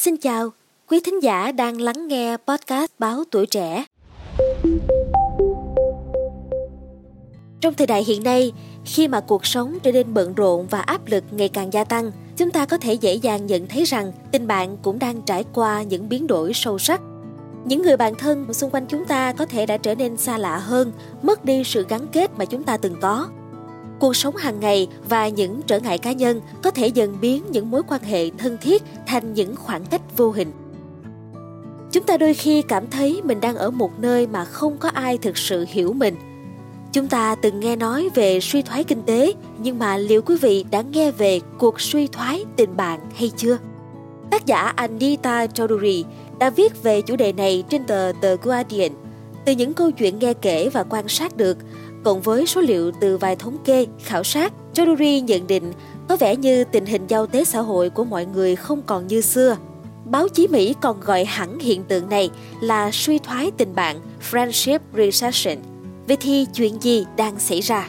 Xin chào, quý thính giả đang lắng nghe podcast Báo Tuổi Trẻ. Trong thời đại hiện nay, khi mà cuộc sống trở nên bận rộn và áp lực ngày càng gia tăng, chúng ta có thể dễ dàng nhận thấy rằng tình bạn cũng đang trải qua những biến đổi sâu sắc. Những người bạn thân xung quanh chúng ta có thể đã trở nên xa lạ hơn, mất đi sự gắn kết mà chúng ta từng có cuộc sống hàng ngày và những trở ngại cá nhân có thể dần biến những mối quan hệ thân thiết thành những khoảng cách vô hình. Chúng ta đôi khi cảm thấy mình đang ở một nơi mà không có ai thực sự hiểu mình. Chúng ta từng nghe nói về suy thoái kinh tế, nhưng mà liệu quý vị đã nghe về cuộc suy thoái tình bạn hay chưa? Tác giả anita Chowdhury đã viết về chủ đề này trên tờ The Guardian. Từ những câu chuyện nghe kể và quan sát được Cộng với số liệu từ vài thống kê, khảo sát, Chaudhuri nhận định có vẻ như tình hình giao tế xã hội của mọi người không còn như xưa. Báo chí Mỹ còn gọi hẳn hiện tượng này là suy thoái tình bạn, friendship recession. Vậy thì chuyện gì đang xảy ra?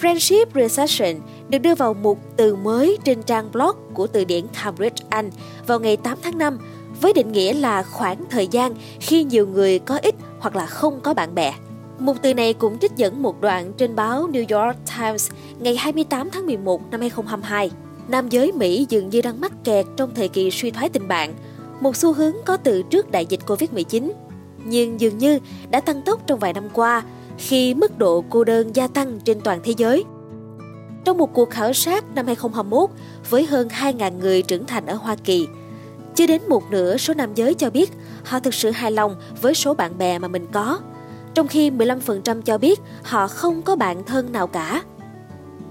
Friendship recession được đưa vào mục từ mới trên trang blog của từ điển Cambridge Anh vào ngày 8 tháng 5 với định nghĩa là khoảng thời gian khi nhiều người có ít hoặc là không có bạn bè. Mục từ này cũng trích dẫn một đoạn trên báo New York Times ngày 28 tháng 11 năm 2022. Nam giới Mỹ dường như đang mắc kẹt trong thời kỳ suy thoái tình bạn, một xu hướng có từ trước đại dịch Covid-19. Nhưng dường như đã tăng tốc trong vài năm qua khi mức độ cô đơn gia tăng trên toàn thế giới. Trong một cuộc khảo sát năm 2021 với hơn 2.000 người trưởng thành ở Hoa Kỳ, chưa đến một nửa số nam giới cho biết họ thực sự hài lòng với số bạn bè mà mình có – trong khi 15% cho biết họ không có bạn thân nào cả.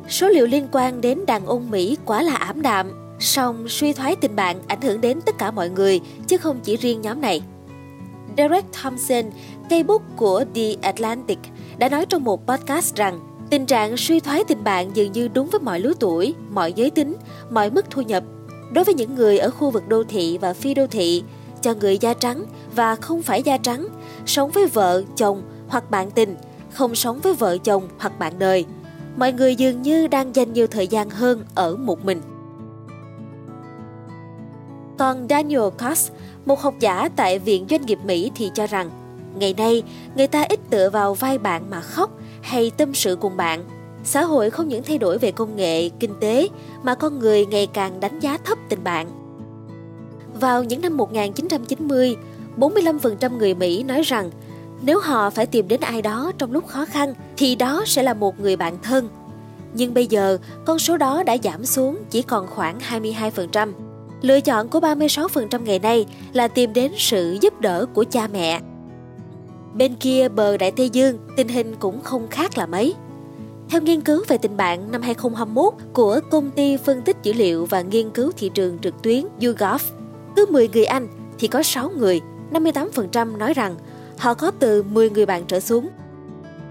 Số liệu liên quan đến đàn ông Mỹ quá là ảm đạm, song suy thoái tình bạn ảnh hưởng đến tất cả mọi người chứ không chỉ riêng nhóm này. Derek Thompson, cây bút của The Atlantic, đã nói trong một podcast rằng tình trạng suy thoái tình bạn dường như đúng với mọi lứa tuổi, mọi giới tính, mọi mức thu nhập. Đối với những người ở khu vực đô thị và phi đô thị, cho người da trắng và không phải da trắng, sống với vợ, chồng hoặc bạn tình, không sống với vợ chồng hoặc bạn đời. Mọi người dường như đang dành nhiều thời gian hơn ở một mình. Còn Daniel Cox, một học giả tại Viện Doanh nghiệp Mỹ thì cho rằng, ngày nay người ta ít tựa vào vai bạn mà khóc hay tâm sự cùng bạn. Xã hội không những thay đổi về công nghệ, kinh tế mà con người ngày càng đánh giá thấp tình bạn. Vào những năm 1990, 45% người Mỹ nói rằng nếu họ phải tìm đến ai đó trong lúc khó khăn thì đó sẽ là một người bạn thân. Nhưng bây giờ, con số đó đã giảm xuống chỉ còn khoảng 22%. Lựa chọn của 36% ngày nay là tìm đến sự giúp đỡ của cha mẹ. Bên kia bờ Đại Tây Dương, tình hình cũng không khác là mấy. Theo nghiên cứu về tình bạn năm 2021 của công ty phân tích dữ liệu và nghiên cứu thị trường trực tuyến YouGov, cứ 10 người Anh thì có 6 người, 58% nói rằng họ có từ 10 người bạn trở xuống.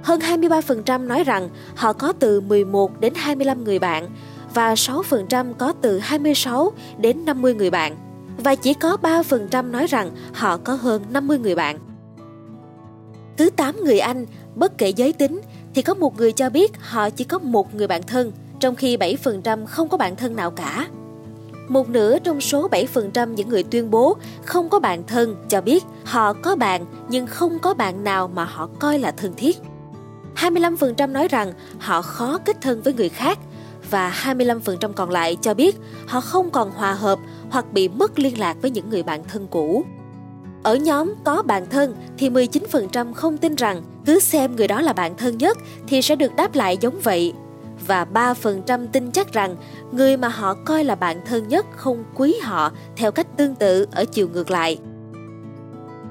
Hơn 23% nói rằng họ có từ 11 đến 25 người bạn và 6% có từ 26 đến 50 người bạn và chỉ có 3% nói rằng họ có hơn 50 người bạn. Cứ 8 người Anh, bất kể giới tính, thì có một người cho biết họ chỉ có một người bạn thân, trong khi 7% không có bạn thân nào cả. Một nửa trong số 7% những người tuyên bố không có bạn thân cho biết họ có bạn, nhưng không có bạn nào mà họ coi là thân thiết. 25% nói rằng họ khó kết thân với người khác và 25% còn lại cho biết họ không còn hòa hợp hoặc bị mất liên lạc với những người bạn thân cũ. Ở nhóm có bạn thân thì 19% không tin rằng cứ xem người đó là bạn thân nhất thì sẽ được đáp lại giống vậy và 3% tin chắc rằng người mà họ coi là bạn thân nhất không quý họ theo cách tương tự ở chiều ngược lại.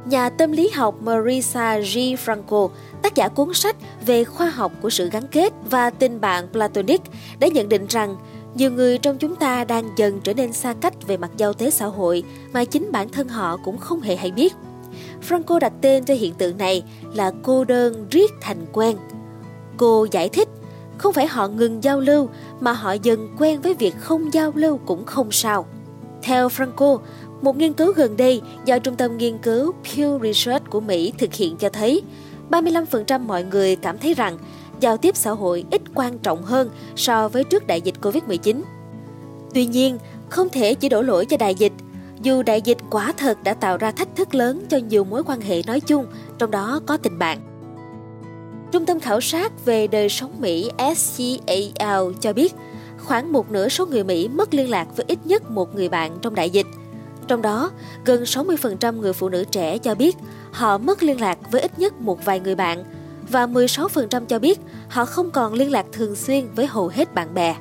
Nhà tâm lý học Marisa G. Franco, tác giả cuốn sách về khoa học của sự gắn kết và tình bạn Platonic, đã nhận định rằng nhiều người trong chúng ta đang dần trở nên xa cách về mặt giao tế xã hội mà chính bản thân họ cũng không hề hay biết. Franco đặt tên cho hiện tượng này là cô đơn riết thành quen. Cô giải thích không phải họ ngừng giao lưu mà họ dần quen với việc không giao lưu cũng không sao. Theo Franco, một nghiên cứu gần đây do Trung tâm Nghiên cứu Pew Research của Mỹ thực hiện cho thấy 35% mọi người cảm thấy rằng giao tiếp xã hội ít quan trọng hơn so với trước đại dịch Covid-19. Tuy nhiên, không thể chỉ đổ lỗi cho đại dịch. Dù đại dịch quả thật đã tạo ra thách thức lớn cho nhiều mối quan hệ nói chung, trong đó có tình bạn. Trung tâm khảo sát về đời sống Mỹ SCAL cho biết, khoảng một nửa số người Mỹ mất liên lạc với ít nhất một người bạn trong đại dịch. Trong đó, gần 60% người phụ nữ trẻ cho biết họ mất liên lạc với ít nhất một vài người bạn và 16% cho biết họ không còn liên lạc thường xuyên với hầu hết bạn bè.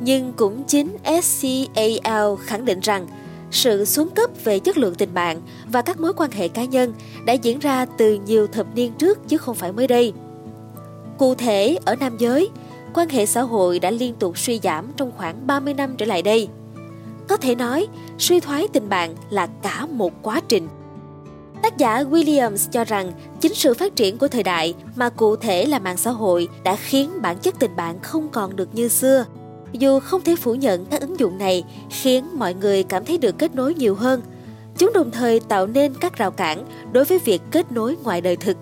Nhưng cũng chính SCAL khẳng định rằng sự xuống cấp về chất lượng tình bạn và các mối quan hệ cá nhân đã diễn ra từ nhiều thập niên trước chứ không phải mới đây. Cụ thể, ở nam giới, quan hệ xã hội đã liên tục suy giảm trong khoảng 30 năm trở lại đây. Có thể nói, suy thoái tình bạn là cả một quá trình. Tác giả Williams cho rằng chính sự phát triển của thời đại mà cụ thể là mạng xã hội đã khiến bản chất tình bạn không còn được như xưa – dù không thể phủ nhận các ứng dụng này khiến mọi người cảm thấy được kết nối nhiều hơn, chúng đồng thời tạo nên các rào cản đối với việc kết nối ngoài đời thực.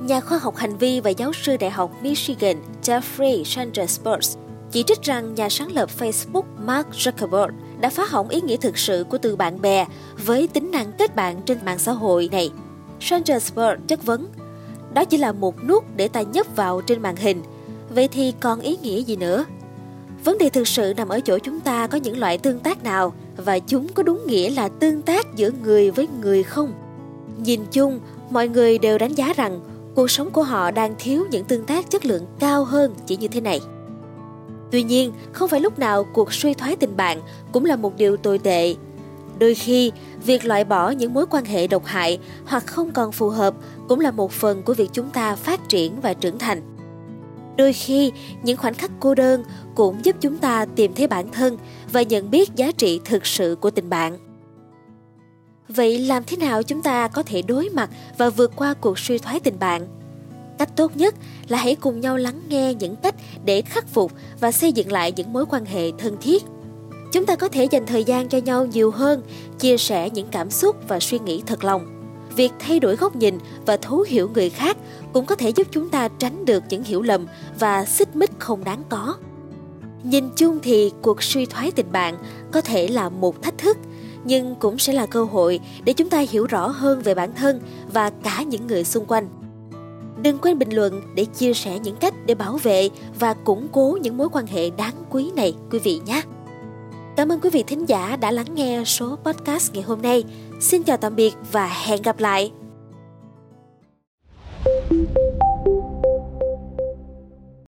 Nhà khoa học hành vi và giáo sư Đại học Michigan Jeffrey Chandraspurs chỉ trích rằng nhà sáng lập Facebook Mark Zuckerberg đã phá hỏng ý nghĩa thực sự của từ bạn bè với tính năng kết bạn trên mạng xã hội này. Chandraspurs chất vấn, đó chỉ là một nút để ta nhấp vào trên màn hình, vậy thì còn ý nghĩa gì nữa? Vấn đề thực sự nằm ở chỗ chúng ta có những loại tương tác nào và chúng có đúng nghĩa là tương tác giữa người với người không? Nhìn chung, mọi người đều đánh giá rằng cuộc sống của họ đang thiếu những tương tác chất lượng cao hơn chỉ như thế này. Tuy nhiên, không phải lúc nào cuộc suy thoái tình bạn cũng là một điều tồi tệ. Đôi khi, việc loại bỏ những mối quan hệ độc hại hoặc không còn phù hợp cũng là một phần của việc chúng ta phát triển và trưởng thành. Đôi khi, những khoảnh khắc cô đơn cũng giúp chúng ta tìm thấy bản thân và nhận biết giá trị thực sự của tình bạn. Vậy làm thế nào chúng ta có thể đối mặt và vượt qua cuộc suy thoái tình bạn? Cách tốt nhất là hãy cùng nhau lắng nghe những cách để khắc phục và xây dựng lại những mối quan hệ thân thiết. Chúng ta có thể dành thời gian cho nhau nhiều hơn, chia sẻ những cảm xúc và suy nghĩ thật lòng việc thay đổi góc nhìn và thấu hiểu người khác cũng có thể giúp chúng ta tránh được những hiểu lầm và xích mích không đáng có nhìn chung thì cuộc suy thoái tình bạn có thể là một thách thức, nhưng cũng sẽ là cơ hội để chúng ta hiểu rõ hơn về bản thân và cả những người xung quanh đừng quên bình luận để chia sẻ những cách để bảo vệ và củng cố những mối quan hệ đáng quý này, quý vị nhé Cảm ơn quý vị thính giả đã lắng nghe số podcast ngày hôm nay. Xin chào tạm biệt và hẹn gặp lại.